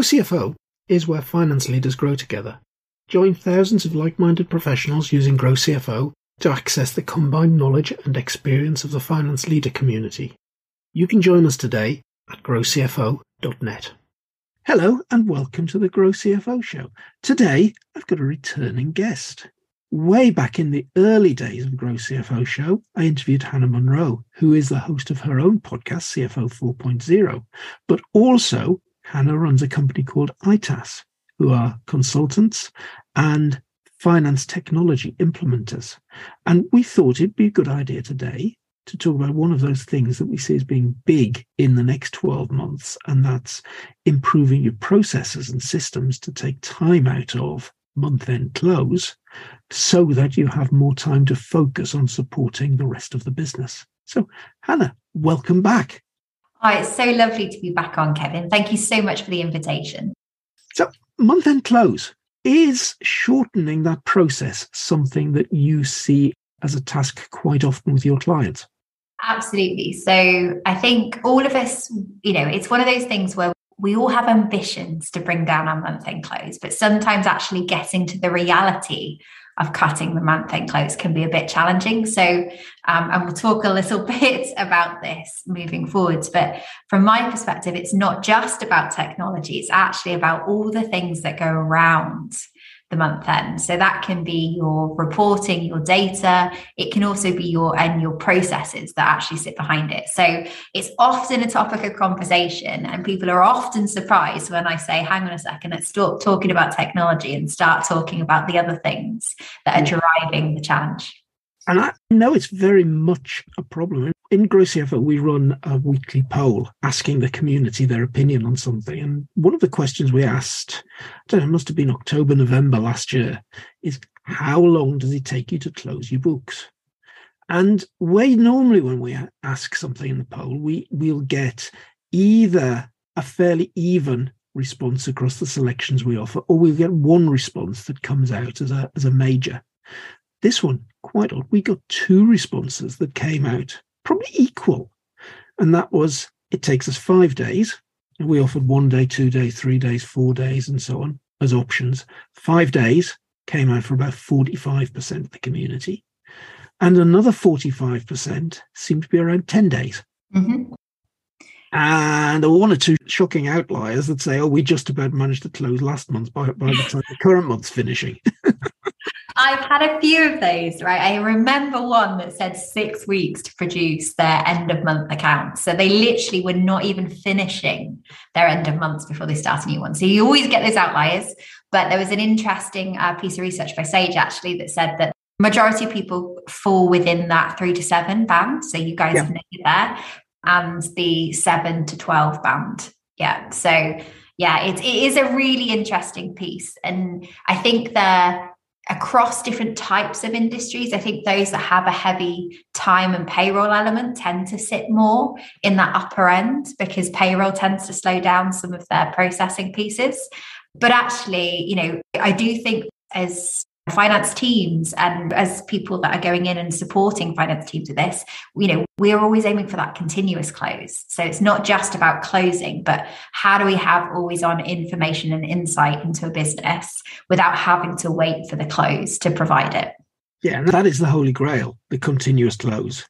Grow CFO is where finance leaders grow together. Join thousands of like-minded professionals using Grow CFO to access the combined knowledge and experience of the finance leader community. You can join us today at growcfo.net. Hello and welcome to the Grow CFO show. Today I've got a returning guest. Way back in the early days of Grow CFO show, I interviewed Hannah Munro, who is the host of her own podcast, CFO 4.0, but also Hannah runs a company called ITAS, who are consultants and finance technology implementers. And we thought it'd be a good idea today to talk about one of those things that we see as being big in the next 12 months, and that's improving your processes and systems to take time out of month end close so that you have more time to focus on supporting the rest of the business. So, Hannah, welcome back. Oh, it's so lovely to be back on, Kevin. Thank you so much for the invitation. So, month end close is shortening that process something that you see as a task quite often with your clients? Absolutely. So, I think all of us, you know, it's one of those things where we all have ambitions to bring down our month end close, but sometimes actually getting to the reality of cutting the month end close can be a bit challenging. So, um, and we'll talk a little bit about this moving forwards. But from my perspective, it's not just about technology, it's actually about all the things that go around the month end. So that can be your reporting, your data. It can also be your and your processes that actually sit behind it. So it's often a topic of conversation, and people are often surprised when I say, "Hang on a second, let's stop talking about technology and start talking about the other things that are driving the challenge." And I know it's very much a problem. In Grow CFO, we run a weekly poll asking the community their opinion on something. And one of the questions we asked, I don't know, it must have been October, November last year, is how long does it take you to close your books? And way normally when we ask something in the poll, we, we'll get either a fairly even response across the selections we offer, or we'll get one response that comes out as a, as a major. This one, quite odd, we got two responses that came out probably equal. And that was it takes us five days. And we offered one day, two days, three days, four days, and so on as options. Five days came out for about 45% of the community. And another 45% seemed to be around 10 days. Mm-hmm. And there were one or two shocking outliers that say, oh, we just about managed to close last month by, by the time the current month's finishing. I've had a few of those, right? I remember one that said six weeks to produce their end of month account. So they literally were not even finishing their end of months before they start a new one. So you always get those outliers. But there was an interesting uh, piece of research by Sage actually that said that majority of people fall within that three to seven band. So you guys yeah. nailed there. And the seven to 12 band. Yeah. So yeah, it, it is a really interesting piece. And I think the across different types of industries. I think those that have a heavy time and payroll element tend to sit more in that upper end because payroll tends to slow down some of their processing pieces. But actually, you know, I do think as finance teams and as people that are going in and supporting finance teams with this you know we're always aiming for that continuous close so it's not just about closing but how do we have always on information and insight into a business without having to wait for the close to provide it yeah that is the holy grail the continuous close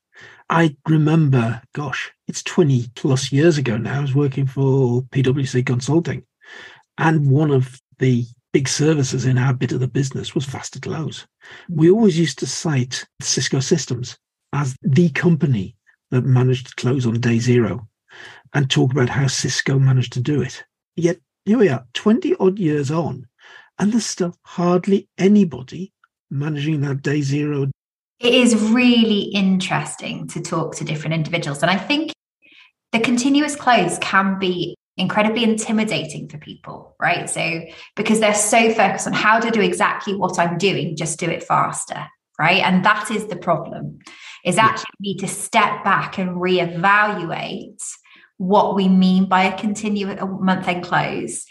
I remember, gosh, it's 20 plus years ago now. I was working for PwC Consulting. And one of the big services in our bit of the business was faster to close. We always used to cite Cisco Systems as the company that managed to close on day zero and talk about how Cisco managed to do it. Yet here we are, 20 odd years on, and there's still hardly anybody managing that day zero. It is really interesting to talk to different individuals. And I think the continuous close can be incredibly intimidating for people, right? So, because they're so focused on how to do exactly what I'm doing, just do it faster, right? And that is the problem, is actually need to step back and reevaluate what we mean by a continuous month end close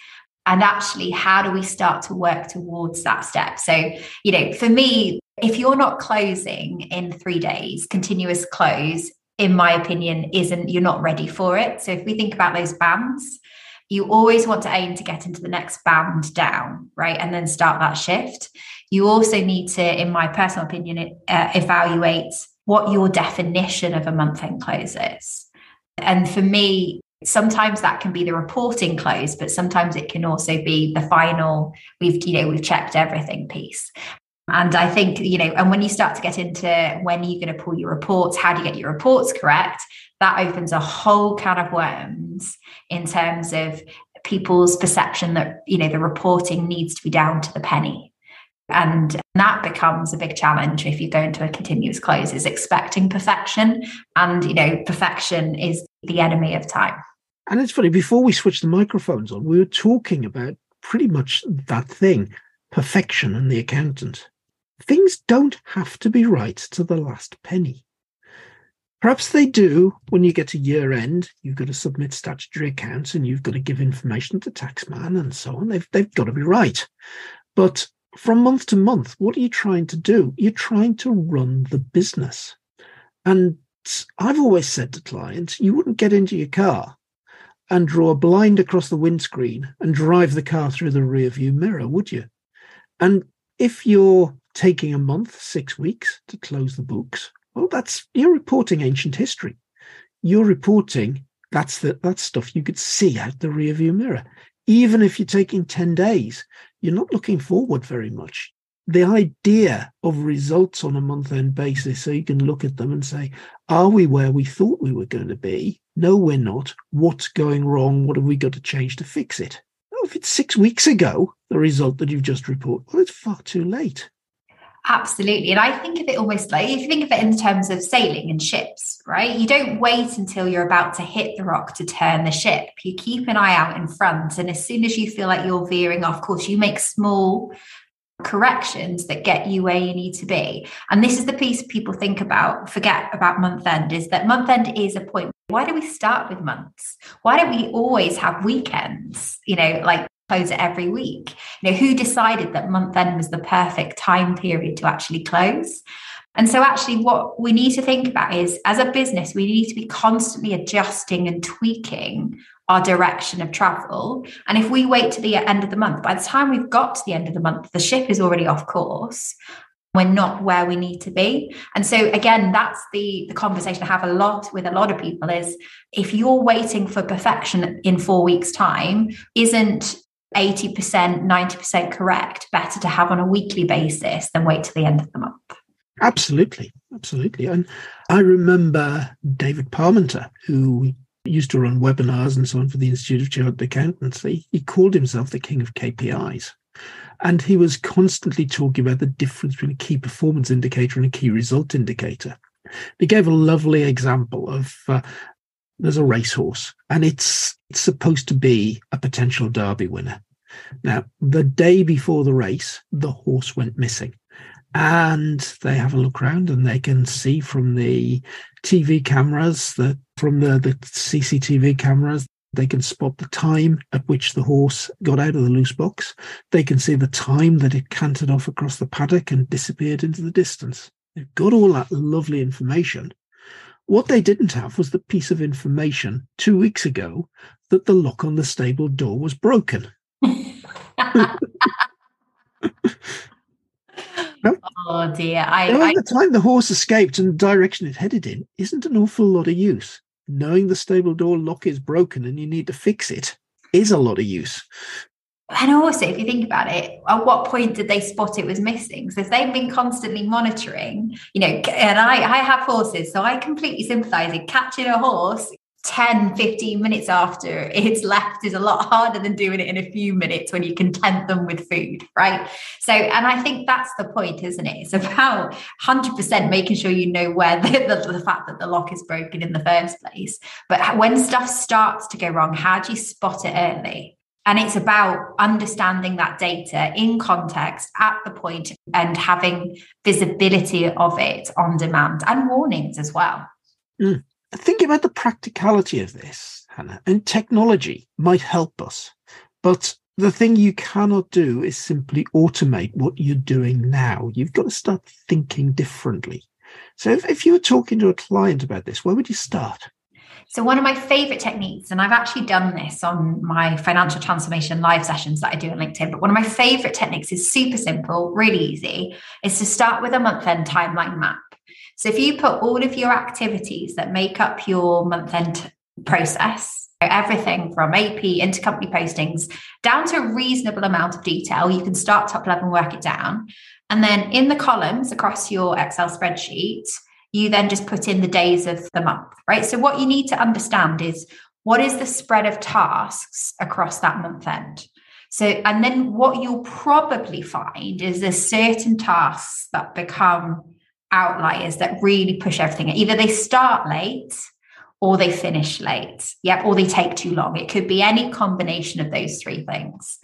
and actually how do we start to work towards that step so you know for me if you're not closing in 3 days continuous close in my opinion, isn't you're not ready for it. So if we think about those bands, you always want to aim to get into the next band down, right? And then start that shift. You also need to, in my personal opinion, uh, evaluate what your definition of a month end close is. And for me, sometimes that can be the reporting close, but sometimes it can also be the final, we've, you know, we've checked everything piece. And I think, you know, and when you start to get into when are you going to pull your reports, how do you get your reports correct? That opens a whole can of worms in terms of people's perception that, you know, the reporting needs to be down to the penny. And that becomes a big challenge if you go into a continuous close, is expecting perfection. And, you know, perfection is the enemy of time. And it's funny, before we switched the microphones on, we were talking about pretty much that thing perfection and the accountant. Things don't have to be right to the last penny. Perhaps they do when you get to year end. You've got to submit statutory accounts and you've got to give information to taxman and so on. They've, they've got to be right. But from month to month, what are you trying to do? You're trying to run the business. And I've always said to clients, you wouldn't get into your car and draw a blind across the windscreen and drive the car through the rear view mirror, would you? And if you're taking a month, six weeks to close the books, well, that's you're reporting ancient history. You're reporting that's the that's stuff you could see out the rear view mirror. Even if you're taking 10 days, you're not looking forward very much. The idea of results on a month end basis, so you can look at them and say, are we where we thought we were going to be? No, we're not. What's going wrong? What have we got to change to fix it? Well, if it's six weeks ago, the result that you've just reported, well, it's far too late. Absolutely. And I think of it almost like if you think of it in terms of sailing and ships, right? You don't wait until you're about to hit the rock to turn the ship. You keep an eye out in front. And as soon as you feel like you're veering off course, you make small corrections that get you where you need to be. And this is the piece people think about, forget about month end, is that month end is a point. Why do we start with months? Why don't we always have weekends? You know, like close it every week. You know, who decided that month end was the perfect time period to actually close? And so, actually, what we need to think about is as a business, we need to be constantly adjusting and tweaking our direction of travel. And if we wait to the end of the month, by the time we've got to the end of the month, the ship is already off course. We're not where we need to be. And so again, that's the, the conversation I have a lot with a lot of people is if you're waiting for perfection in four weeks' time, isn't 80%, 90% correct better to have on a weekly basis than wait to the end of the month? Absolutely. Absolutely. And I remember David Parmenter, who used to run webinars and so on for the Institute of Chartered Accountancy. He called himself the king of KPIs. And he was constantly talking about the difference between a key performance indicator and a key result indicator. He gave a lovely example of uh, there's a racehorse and it's, it's supposed to be a potential Derby winner. Now, the day before the race, the horse went missing and they have a look around and they can see from the TV cameras that from the, the CCTV cameras they can spot the time at which the horse got out of the loose box. They can see the time that it cantered off across the paddock and disappeared into the distance. They've got all that lovely information. What they didn't have was the piece of information two weeks ago that the lock on the stable door was broken. No? Oh dear. I, now, at the time the horse escaped and the direction it headed in isn't an awful lot of use. Knowing the stable door lock is broken and you need to fix it is a lot of use. And also, if you think about it, at what point did they spot it was missing? So if they've been constantly monitoring, you know, and I, I have horses, so I completely sympathize in catching a horse 10, 15 minutes after it's left is a lot harder than doing it in a few minutes when you content them with food, right? So, and I think that's the point, isn't it? It's about 100% making sure you know where the, the, the fact that the lock is broken in the first place. But when stuff starts to go wrong, how do you spot it early? And it's about understanding that data in context at the point and having visibility of it on demand and warnings as well. Mm think about the practicality of this, Hannah, and technology might help us. But the thing you cannot do is simply automate what you're doing now. You've got to start thinking differently. So if, if you were talking to a client about this, where would you start? So, one of my favorite techniques, and I've actually done this on my financial transformation live sessions that I do on LinkedIn, but one of my favorite techniques is super simple, really easy, is to start with a month end timeline map. So, if you put all of your activities that make up your month end process, everything from AP, intercompany postings, down to a reasonable amount of detail, you can start top level and work it down. And then in the columns across your Excel spreadsheet, you then just put in the days of the month, right? So, what you need to understand is what is the spread of tasks across that month end? So, and then what you'll probably find is there's certain tasks that become outliers that really push everything. Either they start late or they finish late. Yep. Or they take too long. It could be any combination of those three things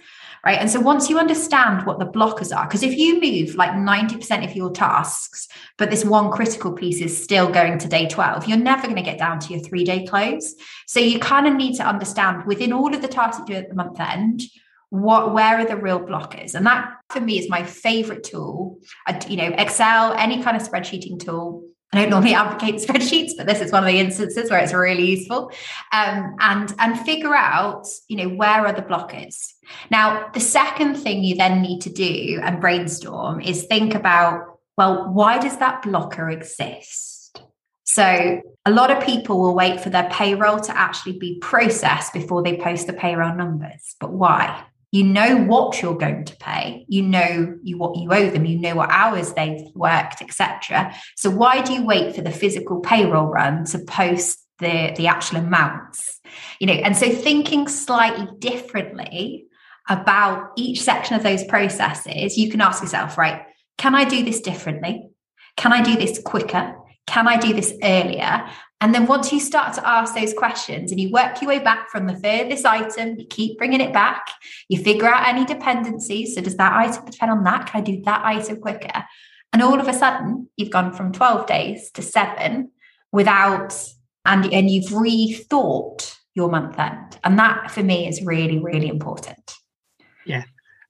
right? And so once you understand what the blockers are, because if you move like 90% of your tasks, but this one critical piece is still going to day 12, you're never going to get down to your three day close. So you kind of need to understand within all of the tasks you do at the month end, what where are the real blockers and that for me is my favorite tool you know excel any kind of spreadsheeting tool I don't normally advocate spreadsheets, but this is one of the instances where it's really useful. Um, and and figure out, you know, where are the blockers. Now, the second thing you then need to do and brainstorm is think about, well, why does that blocker exist? So a lot of people will wait for their payroll to actually be processed before they post the payroll numbers. But why? you know what you're going to pay you know you what you owe them you know what hours they've worked etc so why do you wait for the physical payroll run to post the the actual amounts you know and so thinking slightly differently about each section of those processes you can ask yourself right can i do this differently can i do this quicker can i do this earlier and then once you start to ask those questions and you work your way back from the furthest item, you keep bringing it back, you figure out any dependencies. So, does that item depend on that? Can I do that item quicker? And all of a sudden, you've gone from 12 days to seven without, and, and you've rethought your month end. And that for me is really, really important. Yeah.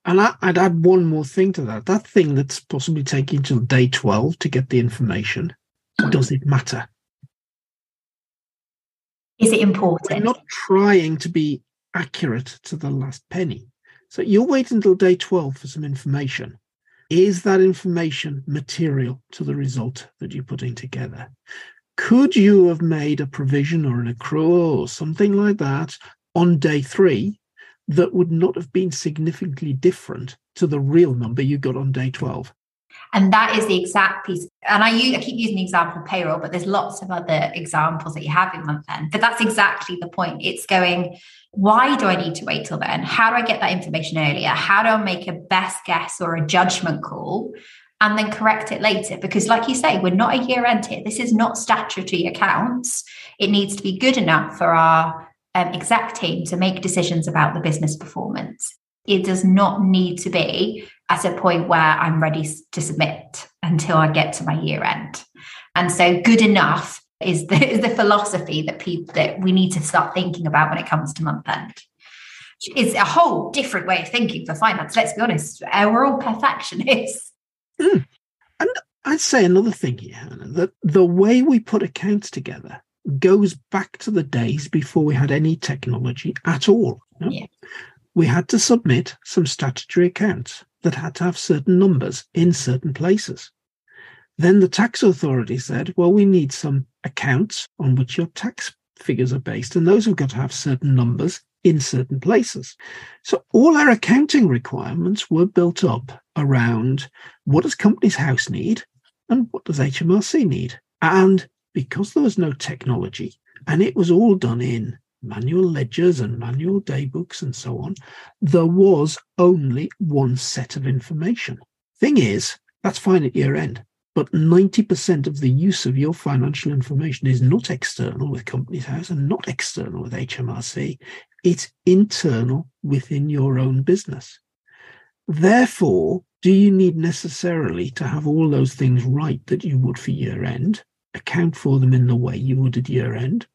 And I, would add one more thing to that. That thing that's possibly taking till day 12 to get the information, does it matter? Is it important? We're not trying to be accurate to the last penny. So you're waiting until day 12 for some information. Is that information material to the result that you're putting together? Could you have made a provision or an accrual or something like that on day three that would not have been significantly different to the real number you got on day 12? And that is the exact piece. And I, use, I keep using the example of payroll, but there's lots of other examples that you have in month end. But that's exactly the point. It's going, why do I need to wait till then? How do I get that information earlier? How do I make a best guess or a judgment call and then correct it later? Because, like you say, we're not a year end here. This is not statutory accounts. It needs to be good enough for our um, exec team to make decisions about the business performance. It does not need to be at a point where I'm ready to submit until I get to my year end. And so good enough is the, is the philosophy that people that we need to start thinking about when it comes to month end. It's a whole different way of thinking for finance. Let's be honest, uh, we're all perfectionists. Mm. And I'd say another thing here, Hannah, that the way we put accounts together goes back to the days before we had any technology at all. You know? yeah. We had to submit some statutory accounts that had to have certain numbers in certain places. Then the tax authority said, well, we need some accounts on which your tax figures are based, and those have got to have certain numbers in certain places. So all our accounting requirements were built up around what does Companies House need and what does HMRC need? And because there was no technology and it was all done in manual ledgers and manual daybooks and so on, there was only one set of information. Thing is, that's fine at year end, but 90% of the use of your financial information is not external with Companies House and not external with HMRC. It's internal within your own business. Therefore, do you need necessarily to have all those things right that you would for year end? Account for them in the way you would at year end?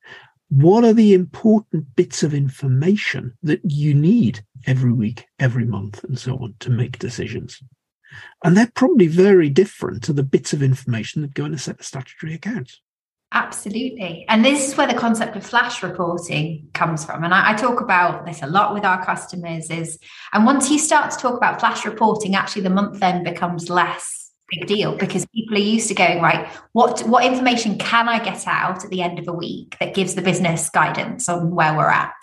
what are the important bits of information that you need every week, every month, and so on to make decisions? And they're probably very different to the bits of information that go in a set of statutory accounts. Absolutely. And this is where the concept of flash reporting comes from. And I, I, talk about this a lot with our customers is, and once you start to talk about flash reporting, actually the month then becomes less big deal because people are used to going, right, what, what information can I get out at the end of a week that gives the business guidance on where we're at?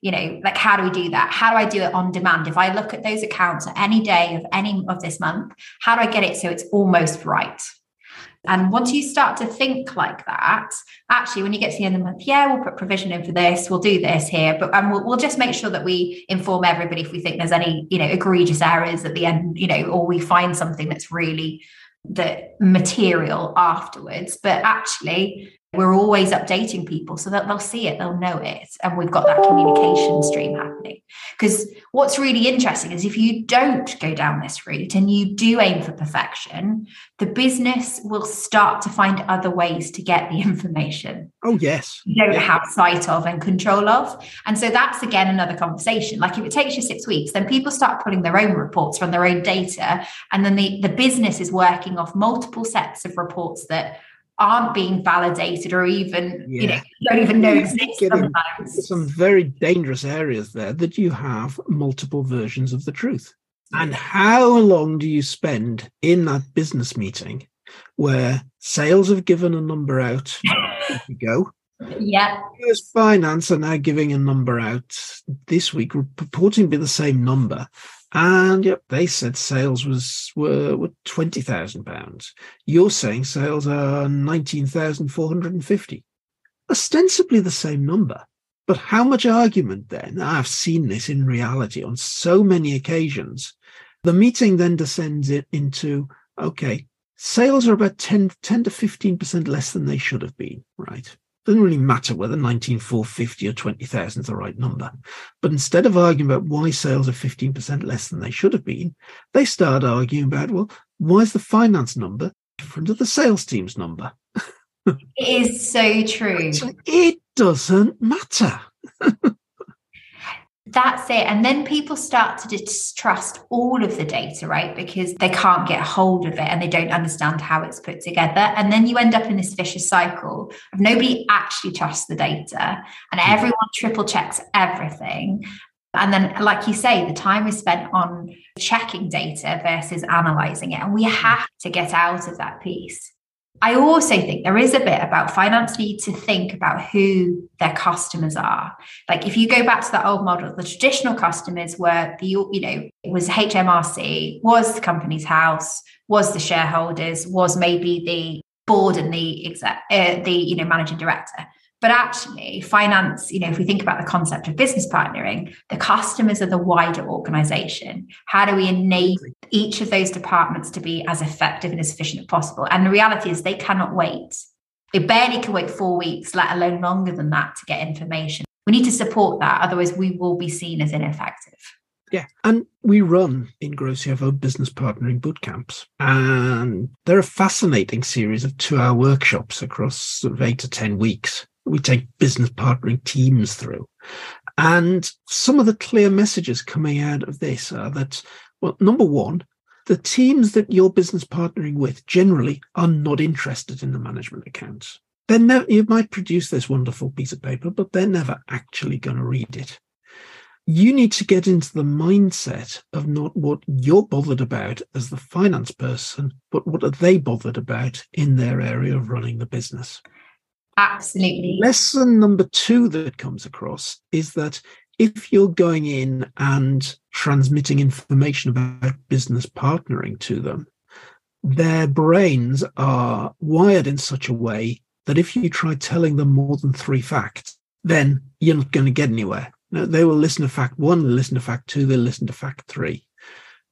You know, like how do we do that? How do I do it on demand? If I look at those accounts at any day of any of this month, how do I get it so it's almost right? And once you start to think like that, actually, when you get to the end of the month, yeah, we'll put provision in for this, we'll do this here, but and we'll, we'll just make sure that we inform everybody if we think there's any, you know, egregious errors at the end, you know, or we find something that's really the material afterwards. But actually, we're always updating people so that they'll see it, they'll know it, and we've got that communication stream happening. Because what's really interesting is if you don't go down this route and you do aim for perfection, the business will start to find other ways to get the information. Oh, yes. You don't yeah. have sight of and control of. And so that's again another conversation. Like if it takes you six weeks, then people start pulling their own reports from their own data. And then the, the business is working off multiple sets of reports that aren't being validated or even yeah. you know don't even know exist sometimes. Some very dangerous areas there that you have multiple versions of the truth. And how long do you spend in that business meeting where sales have given a number out? you go. Yeah. As finance are now giving a number out this week, purporting to be the same number, and yep, they said sales was were, were twenty thousand pounds. You're saying sales are nineteen thousand four hundred and fifty. Ostensibly the same number. But how much argument then? I've seen this in reality on so many occasions. The meeting then descends it into okay, sales are about 10, 10 to 15% less than they should have been, right? Doesn't really matter whether 19450 or 20,000 is the right number. But instead of arguing about why sales are 15% less than they should have been, they start arguing about, well, why is the finance number different to the sales team's number? it is so true. it doesn't matter. That's it. And then people start to distrust all of the data, right? Because they can't get hold of it and they don't understand how it's put together. And then you end up in this vicious cycle of nobody actually trusts the data and hmm. everyone triple checks everything. And then, like you say, the time is spent on checking data versus analyzing it. And we hmm. have to get out of that piece. I also think there is a bit about finance need to think about who their customers are. Like if you go back to that old model, the traditional customers were the, you know, it was HMRC, was the company's house, was the shareholders, was maybe the board and the exec, uh, the, you know, managing director. But actually, finance, you know, if we think about the concept of business partnering, the customers are the wider organization. How do we enable each of those departments to be as effective and as efficient as possible? And the reality is they cannot wait. They barely can wait four weeks, let alone longer than that to get information. We need to support that. Otherwise, we will be seen as ineffective. Yeah. And we run in Grow CFO business partnering boot camps. And they're a fascinating series of two hour workshops across sort of eight to 10 weeks we take business partnering teams through. And some of the clear messages coming out of this are that, well, number one, the teams that you're business partnering with generally are not interested in the management accounts. They're never, you might produce this wonderful piece of paper, but they're never actually going to read it. You need to get into the mindset of not what you're bothered about as the finance person, but what are they bothered about in their area of running the business. Absolutely. Lesson number two that comes across is that if you're going in and transmitting information about business partnering to them, their brains are wired in such a way that if you try telling them more than three facts, then you're not going to get anywhere. No, they will listen to fact one, listen to fact two, they'll listen to fact three.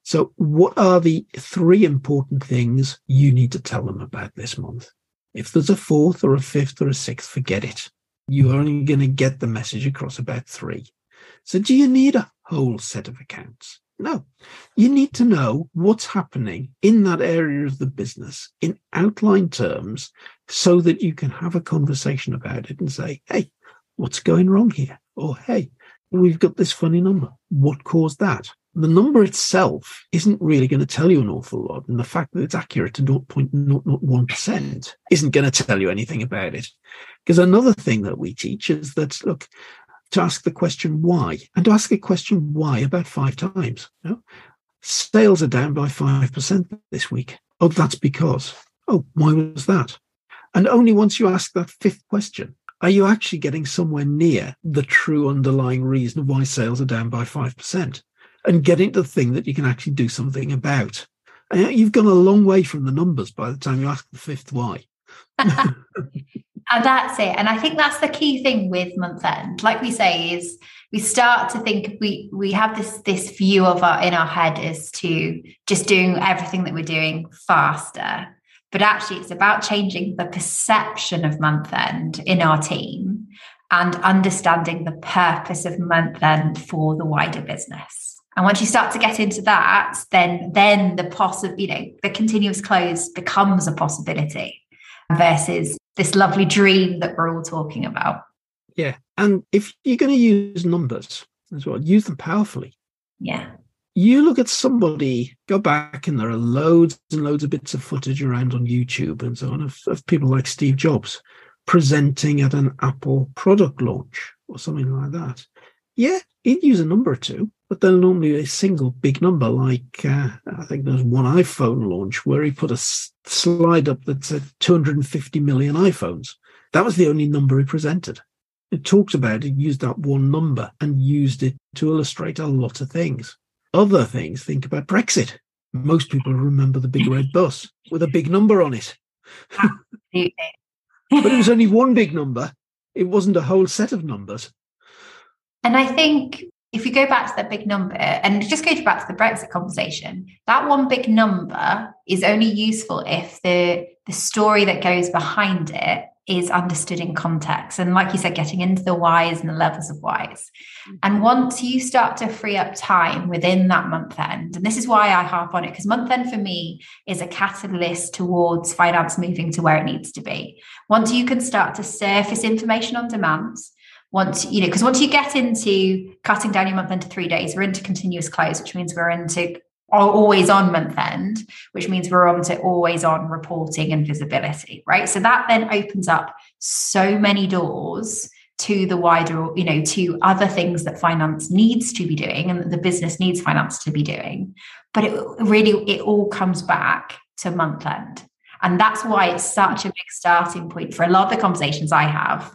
So, what are the three important things you need to tell them about this month? If there's a fourth or a fifth or a sixth, forget it. You're only going to get the message across about three. So do you need a whole set of accounts? No. You need to know what's happening in that area of the business in outline terms so that you can have a conversation about it and say, hey, what's going wrong here? Or hey, we've got this funny number. What caused that? The number itself isn't really going to tell you an awful lot. And the fact that it's accurate to 0.001% isn't going to tell you anything about it. Because another thing that we teach is that, look, to ask the question why, and to ask a question why about five times. You know? Sales are down by 5% this week. Oh, that's because. Oh, why was that? And only once you ask that fifth question are you actually getting somewhere near the true underlying reason why sales are down by 5% and getting to the thing that you can actually do something about? You've gone a long way from the numbers by the time you ask the fifth why. and that's it. And I think that's the key thing with month end. Like we say, is we start to think we we have this this view of our in our head as to just doing everything that we're doing faster but actually it's about changing the perception of month end in our team and understanding the purpose of month end for the wider business and once you start to get into that then then the possible you know the continuous close becomes a possibility versus this lovely dream that we're all talking about. Yeah. And if you're going to use numbers as well use them powerfully. Yeah. You look at somebody, go back, and there are loads and loads of bits of footage around on YouTube and so on of, of people like Steve Jobs presenting at an Apple product launch or something like that. Yeah, he'd use a number or two, but then normally a single big number, like uh, I think there's one iPhone launch where he put a s- slide up that said 250 million iPhones. That was the only number he presented. It talked about it, used that one number and used it to illustrate a lot of things other things, think about Brexit. Most people remember the big red bus with a big number on it. but it was only one big number. It wasn't a whole set of numbers. And I think if you go back to that big number and just go back to the Brexit conversation, that one big number is only useful if the the story that goes behind it is understood in context. And like you said, getting into the whys and the levels of whys. Mm-hmm. And once you start to free up time within that month end, and this is why I harp on it, because month end for me is a catalyst towards finance moving to where it needs to be. Once you can start to surface information on demand, once you know because once you get into cutting down your month into three days we're into continuous close which means we're into always on month end, which means we're on to always on reporting and visibility, right? So that then opens up so many doors to the wider, you know, to other things that finance needs to be doing and that the business needs finance to be doing. But it really, it all comes back to month end. And that's why it's such a big starting point for a lot of the conversations I have.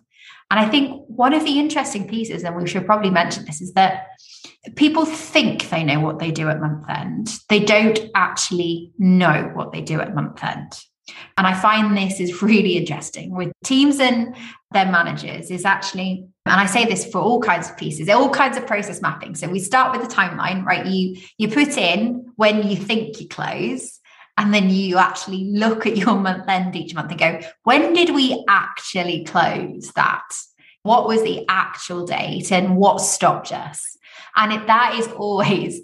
And I think one of the interesting pieces, and we should probably mention this, is that people think they know what they do at month end. They don't actually know what they do at month end. And I find this is really interesting with teams and their managers is actually, and I say this for all kinds of pieces, all kinds of process mapping. So we start with the timeline, right? You you put in when you think you close, and then you actually look at your month end each month and go, when did we actually close that? What was the actual date and what stopped us? And it, that is always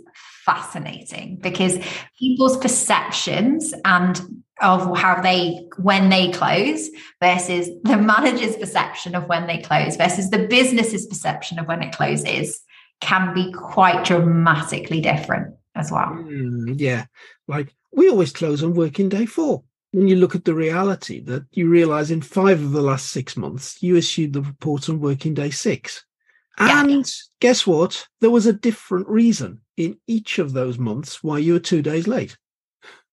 fascinating because people's perceptions and of how they when they close versus the manager's perception of when they close versus the business's perception of when it closes can be quite dramatically different as well. Mm, yeah. Like we always close on working day four. When you look at the reality that you realize in five of the last six months, you issued the report on working day six. And yeah. guess what? There was a different reason in each of those months why you were two days late.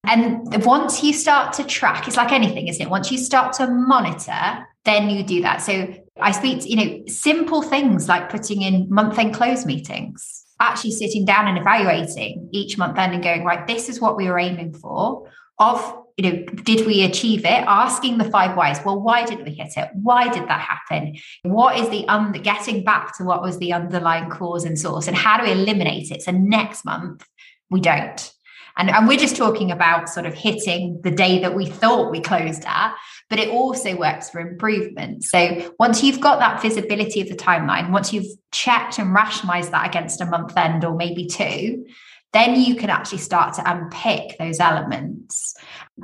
And once you start to track, it's like anything, isn't it? Once you start to monitor, then you do that. So I speak to, you know, simple things like putting in month end close meetings, actually sitting down and evaluating each month end and going, right, this is what we were aiming for. Of you know, did we achieve it? Asking the five whys. Well, why didn't we hit it? Why did that happen? What is the um getting back to what was the underlying cause and source, and how do we eliminate it? So next month we don't. And, and we're just talking about sort of hitting the day that we thought we closed at, but it also works for improvement. So once you've got that visibility of the timeline, once you've checked and rationalized that against a month end or maybe two, then you can actually start to unpick those elements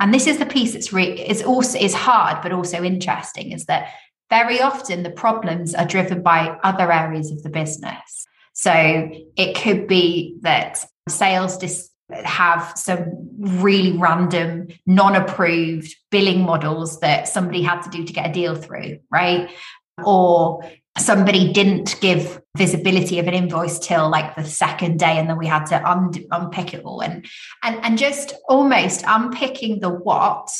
and this is the piece that's re- is also is hard but also interesting is that very often the problems are driven by other areas of the business So it could be that sales dis- have some really random, non approved billing models that somebody had to do to get a deal through, right? Or somebody didn't give visibility of an invoice till like the second day and then we had to un- unpick it all and and and just almost unpicking the what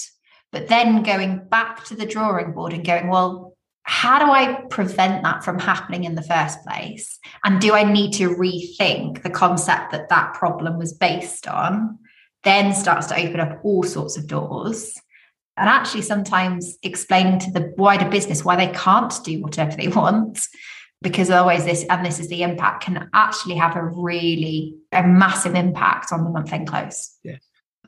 but then going back to the drawing board and going well how do i prevent that from happening in the first place? And do i need to rethink the concept that that problem was based on? Then starts to open up all sorts of doors and actually sometimes explaining to the wider business why they can't do whatever they want because otherwise this and this is the impact can actually have a really a massive impact on the month end close. Yeah.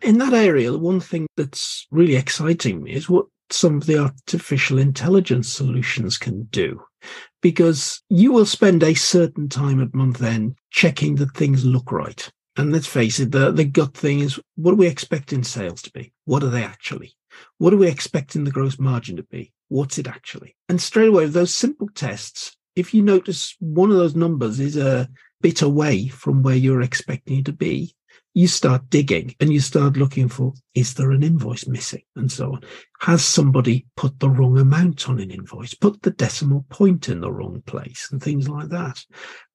In that area the one thing that's really exciting me is what some of the artificial intelligence solutions can do. Because you will spend a certain time at month end checking that things look right. And let's face it the, the gut thing is what are we expecting sales to be? What are they actually? What are we expecting the gross margin to be? What's it actually? And straight away, those simple tests, if you notice one of those numbers is a bit away from where you're expecting it to be, you start digging and you start looking for is there an invoice missing and so on has somebody put the wrong amount on an invoice put the decimal point in the wrong place and things like that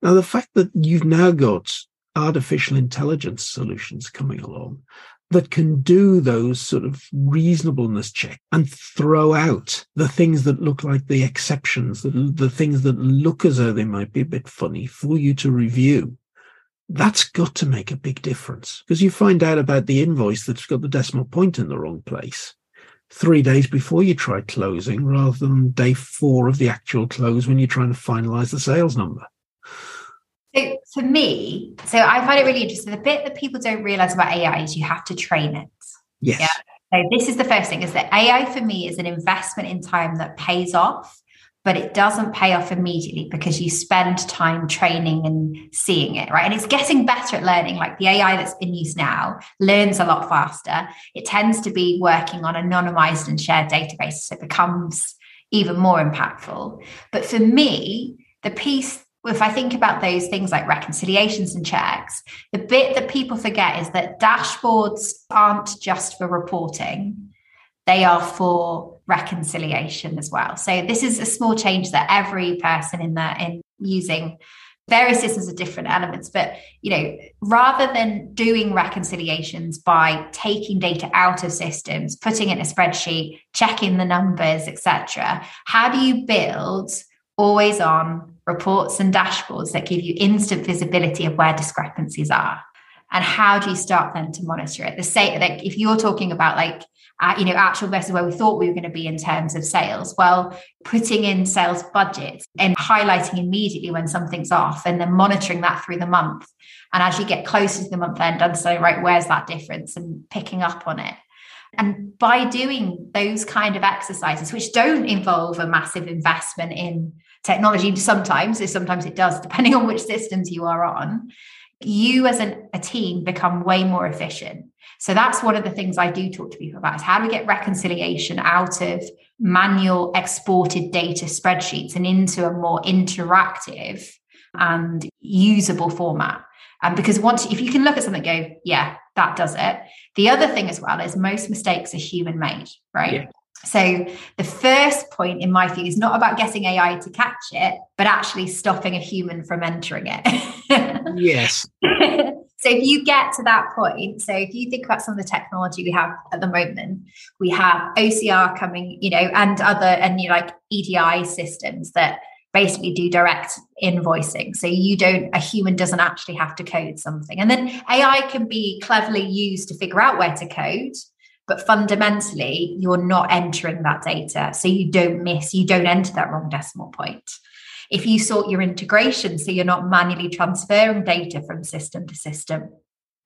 now the fact that you've now got artificial intelligence solutions coming along that can do those sort of reasonableness check and throw out the things that look like the exceptions, the, the things that look as though they might be a bit funny for you to review. That's got to make a big difference because you find out about the invoice that's got the decimal point in the wrong place three days before you try closing rather than day four of the actual close when you're trying to finalize the sales number. So for me, so I find it really interesting. The bit that people don't realize about AI is you have to train it. Yes. Yeah. So this is the first thing is that AI for me is an investment in time that pays off, but it doesn't pay off immediately because you spend time training and seeing it, right? And it's getting better at learning. Like the AI that's in use now learns a lot faster. It tends to be working on anonymized and shared databases. So it becomes even more impactful. But for me, the piece if I think about those things like reconciliations and checks, the bit that people forget is that dashboards aren't just for reporting, they are for reconciliation as well. So this is a small change that every person in that in using various systems of different elements but you know rather than doing reconciliations by taking data out of systems putting it in a spreadsheet checking the numbers etc how do you build always on reports and dashboards that give you instant visibility of where discrepancies are and how do you start then to monitor it the say like if you're talking about like you know actual versus where we thought we were going to be in terms of sales. Well putting in sales budgets and highlighting immediately when something's off and then monitoring that through the month. And as you get closer to the month end and understanding right where's that difference and picking up on it. And by doing those kind of exercises which don't involve a massive investment in technology sometimes sometimes it does depending on which systems you are on you as an, a team become way more efficient so that's one of the things i do talk to people about is how do we get reconciliation out of manual exported data spreadsheets and into a more interactive and usable format and because once if you can look at something go yeah that does it the other thing as well is most mistakes are human made right yeah. So, the first point in my view is not about getting AI to catch it, but actually stopping a human from entering it. yes. so, if you get to that point, so if you think about some of the technology we have at the moment, we have OCR coming, you know, and other, and you know, like EDI systems that basically do direct invoicing. So you don't, a human doesn't actually have to code something. And then AI can be cleverly used to figure out where to code but fundamentally you're not entering that data so you don't miss you don't enter that wrong decimal point if you sort your integration so you're not manually transferring data from system to system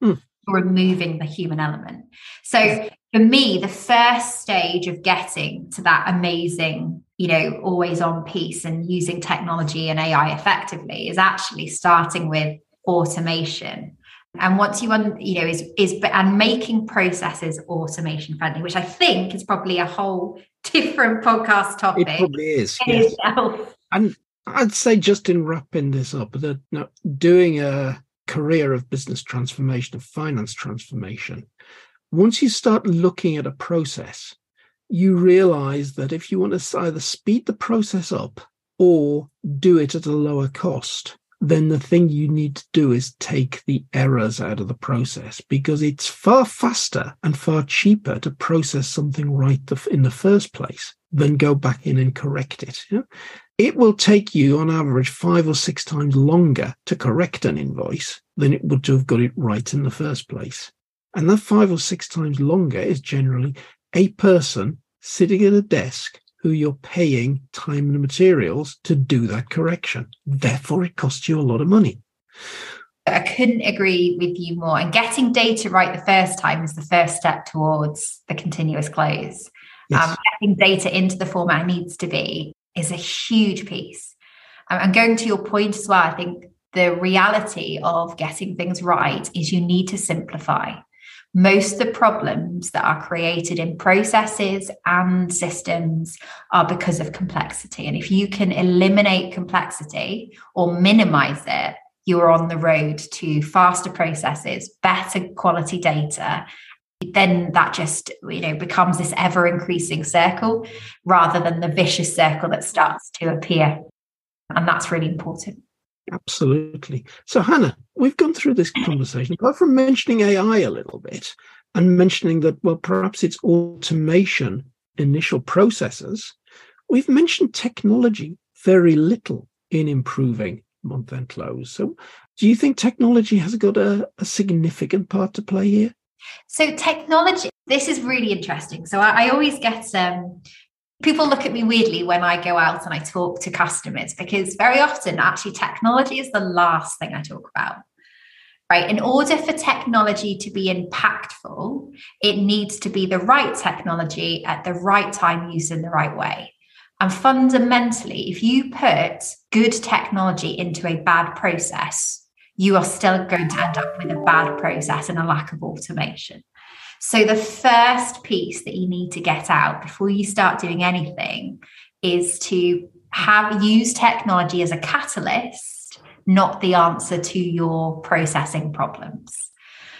mm. removing the human element so for me the first stage of getting to that amazing you know always on piece and using technology and ai effectively is actually starting with automation and once you un, you know is is and making processes automation friendly which i think is probably a whole different podcast topic it probably is yes. and I'd say just in wrapping this up, that you know, doing a career of business transformation, of finance transformation, once you start looking at a process, you realize that if you want to either speed the process up or do it at a lower cost, then the thing you need to do is take the errors out of the process because it's far faster and far cheaper to process something right in the first place than go back in and correct it. You know? It will take you on average five or six times longer to correct an invoice than it would to have got it right in the first place. And that five or six times longer is generally a person sitting at a desk who you're paying time and materials to do that correction. Therefore, it costs you a lot of money. I couldn't agree with you more. And getting data right the first time is the first step towards the continuous close. Yes. Um, getting data into the format it needs to be is a huge piece. And going to your point as well, I think the reality of getting things right is you need to simplify. Most of the problems that are created in processes and systems are because of complexity. And if you can eliminate complexity or minimize it, you are on the road to faster processes, better quality data, then that just you know becomes this ever increasing circle rather than the vicious circle that starts to appear. And that's really important. Absolutely. So hannah we've gone through this conversation. Apart from mentioning ai a little bit and mentioning that well perhaps it's automation initial processes we've mentioned technology very little in improving month end close. So do you think technology has got a, a significant part to play here so technology, this is really interesting. So I, I always get um, people look at me weirdly when I go out and I talk to customers because very often actually technology is the last thing I talk about. Right. In order for technology to be impactful, it needs to be the right technology at the right time, used in the right way. And fundamentally, if you put good technology into a bad process, you are still going to end up with a bad process and a lack of automation. So, the first piece that you need to get out before you start doing anything is to have use technology as a catalyst, not the answer to your processing problems.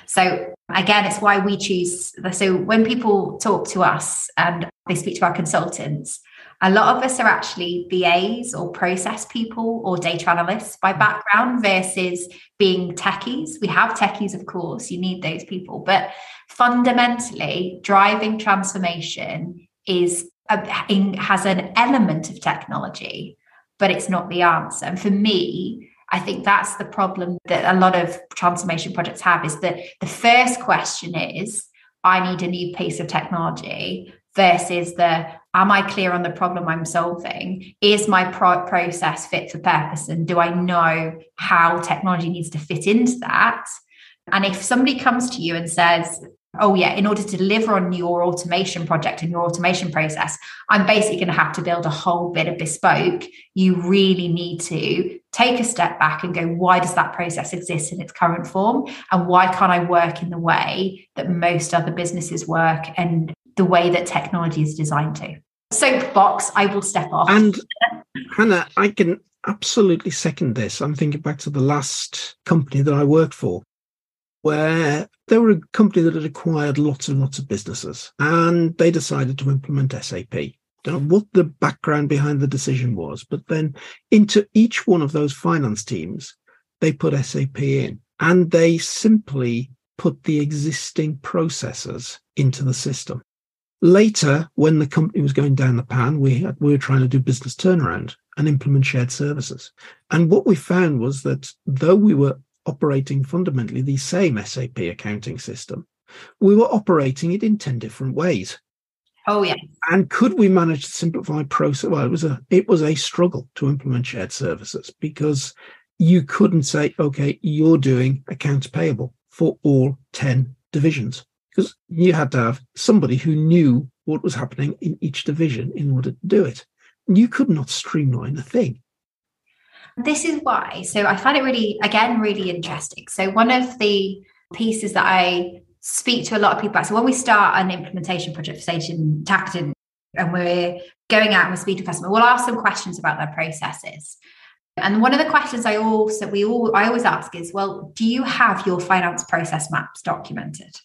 So, again, it's why we choose. So, when people talk to us and they speak to our consultants, a lot of us are actually VAs or process people or data analysts by background versus being techies. We have techies, of course, you need those people, but fundamentally, driving transformation is a, has an element of technology, but it's not the answer. And for me, I think that's the problem that a lot of transformation projects have is that the first question is, I need a new piece of technology versus the am I clear on the problem I'm solving? Is my pro- process fit for purpose? And do I know how technology needs to fit into that? And if somebody comes to you and says, oh, yeah, in order to deliver on your automation project and your automation process, I'm basically going to have to build a whole bit of bespoke, you really need to take a step back and go, why does that process exist in its current form? And why can't I work in the way that most other businesses work and the way that technology is designed to. Soapbox, I will step off. And Hannah, I can absolutely second this. I'm thinking back to the last company that I worked for, where they were a company that had acquired lots and lots of businesses, and they decided to implement SAP. Don't know what the background behind the decision was, but then into each one of those finance teams, they put SAP in, and they simply put the existing processes into the system. Later, when the company was going down the pan, we, had, we were trying to do business turnaround and implement shared services. And what we found was that though we were operating fundamentally the same SAP accounting system, we were operating it in 10 different ways. Oh yeah. And could we manage to simplify process? Well, it was a it was a struggle to implement shared services because you couldn't say, okay, you're doing accounts payable for all 10 divisions because you had to have somebody who knew what was happening in each division in order to do it. You could not streamline a thing. This is why. So I find it really, again, really interesting. So one of the pieces that I speak to a lot of people about. So when we start an implementation project for Sage Intacct and we're going out and we speak to customer, we'll ask them questions about their processes. And one of the questions I also we all I always ask is, well, do you have your finance process maps documented?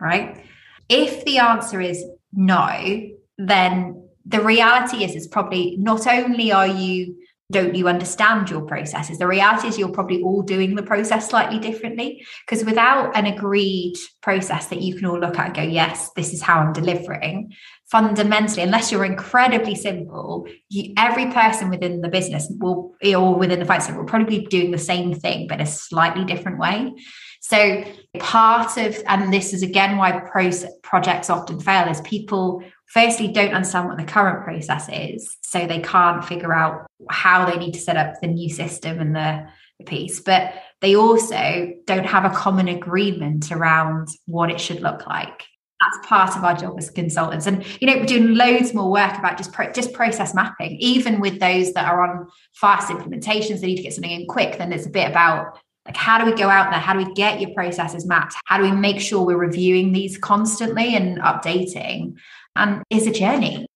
Right? If the answer is no, then the reality is it's probably not only are you don't you understand your processes the reality is you're probably all doing the process slightly differently because without an agreed process that you can all look at and go yes this is how i'm delivering fundamentally unless you're incredibly simple you, every person within the business will or within the finance will probably be doing the same thing but a slightly different way so part of and this is again why process, projects often fail is people firstly don't understand what the current process is so they can't figure out how they need to set up the new system and the, the piece but they also don't have a common agreement around what it should look like. That's part of our job as consultants and you know we're doing loads more work about just pro- just process mapping. Even with those that are on fast implementations they need to get something in quick then there's a bit about like how do we go out there how do we get your processes mapped how do we make sure we're reviewing these constantly and updating and is a journey.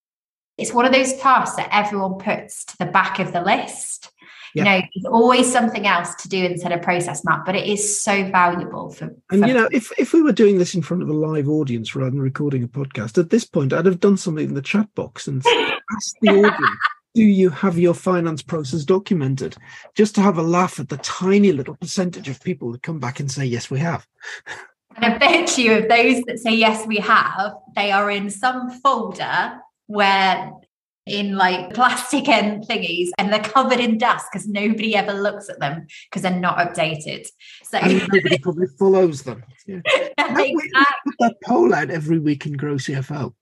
It's one of those tasks that everyone puts to the back of the list. You know, there's always something else to do instead of process map, but it is so valuable for. And for you know, if if we were doing this in front of a live audience rather than recording a podcast, at this point, I'd have done something in the chat box and asked the audience. Do you have your finance process documented? Just to have a laugh at the tiny little percentage of people that come back and say, yes, we have. And I bet you of those that say yes, we have, they are in some folder where in like plastic and thingies and they're covered in dust because nobody ever looks at them because they're not updated. So and nobody probably follows them. Yeah. exactly. We put that poll out every week in Grow CFO.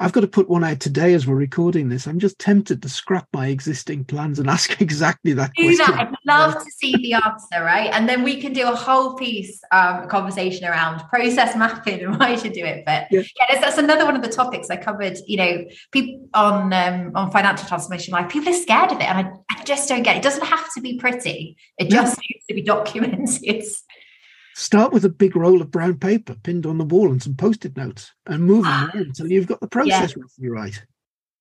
I've got to put one out today as we're recording this. I'm just tempted to scrap my existing plans and ask exactly that do question. That. I'd love to see the answer, right? And then we can do a whole piece um, conversation around process mapping and why you should do it. But yeah, yeah that's another one of the topics I covered. You know, people on um, on financial transformation life, people are scared of it, and I, I just don't get it. It doesn't have to be pretty. It just yeah. needs to be documented. Start with a big roll of brown paper pinned on the wall and some post-it notes and move them around until you've got the process yeah. roughly right.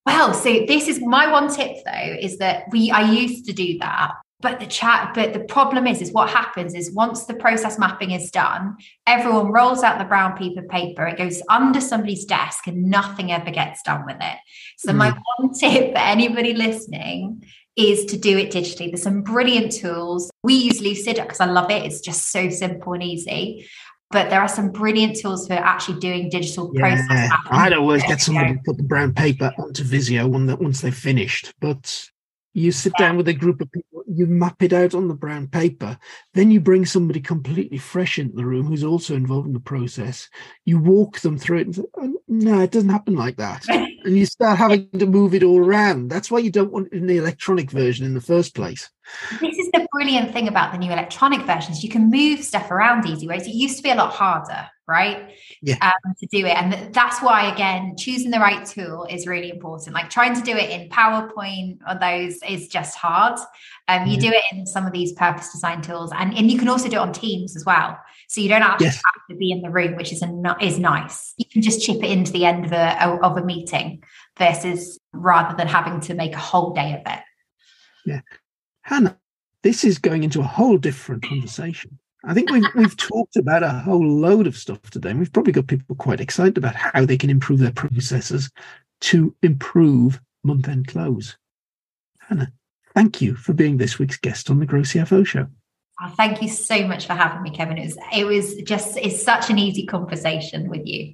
Well, so this is my one tip though, is that we I used to do that. But the chat, but the problem is, is what happens is once the process mapping is done, everyone rolls out the brown paper paper, it goes under somebody's desk and nothing ever gets done with it. So mm. my one tip for anybody listening is to do it digitally. There's some brilliant tools. We use Lucid because I love it. It's just so simple and easy. But there are some brilliant tools for actually doing digital yeah, process. I'd always get somebody to put the brown paper onto Visio once they've finished. But you sit yeah. down with a group of people, you map it out on the brown paper, then you bring somebody completely fresh into the room who's also involved in the process. You walk them through it and say, oh, no, it doesn't happen like that. and you start having to move it all around. That's why you don't want it in the electronic version in the first place. This is the brilliant thing about the new electronic versions. You can move stuff around easy ways. It used to be a lot harder, right? Yeah. Um, to do it. And that's why, again, choosing the right tool is really important. Like trying to do it in PowerPoint or those is just hard. Um, you do it in some of these purpose design tools, and, and you can also do it on Teams as well. So you don't actually yes. have to be in the room, which is a, is nice. You can just chip it into the end of a of a meeting versus rather than having to make a whole day of it. Yeah. Hannah, this is going into a whole different conversation. I think we've we've talked about a whole load of stuff today, and we've probably got people quite excited about how they can improve their processes to improve month-end close. Hannah, thank you for being this week's guest on the Grow CFO Show. Oh, thank you so much for having me, Kevin. It was it was just it's such an easy conversation with you.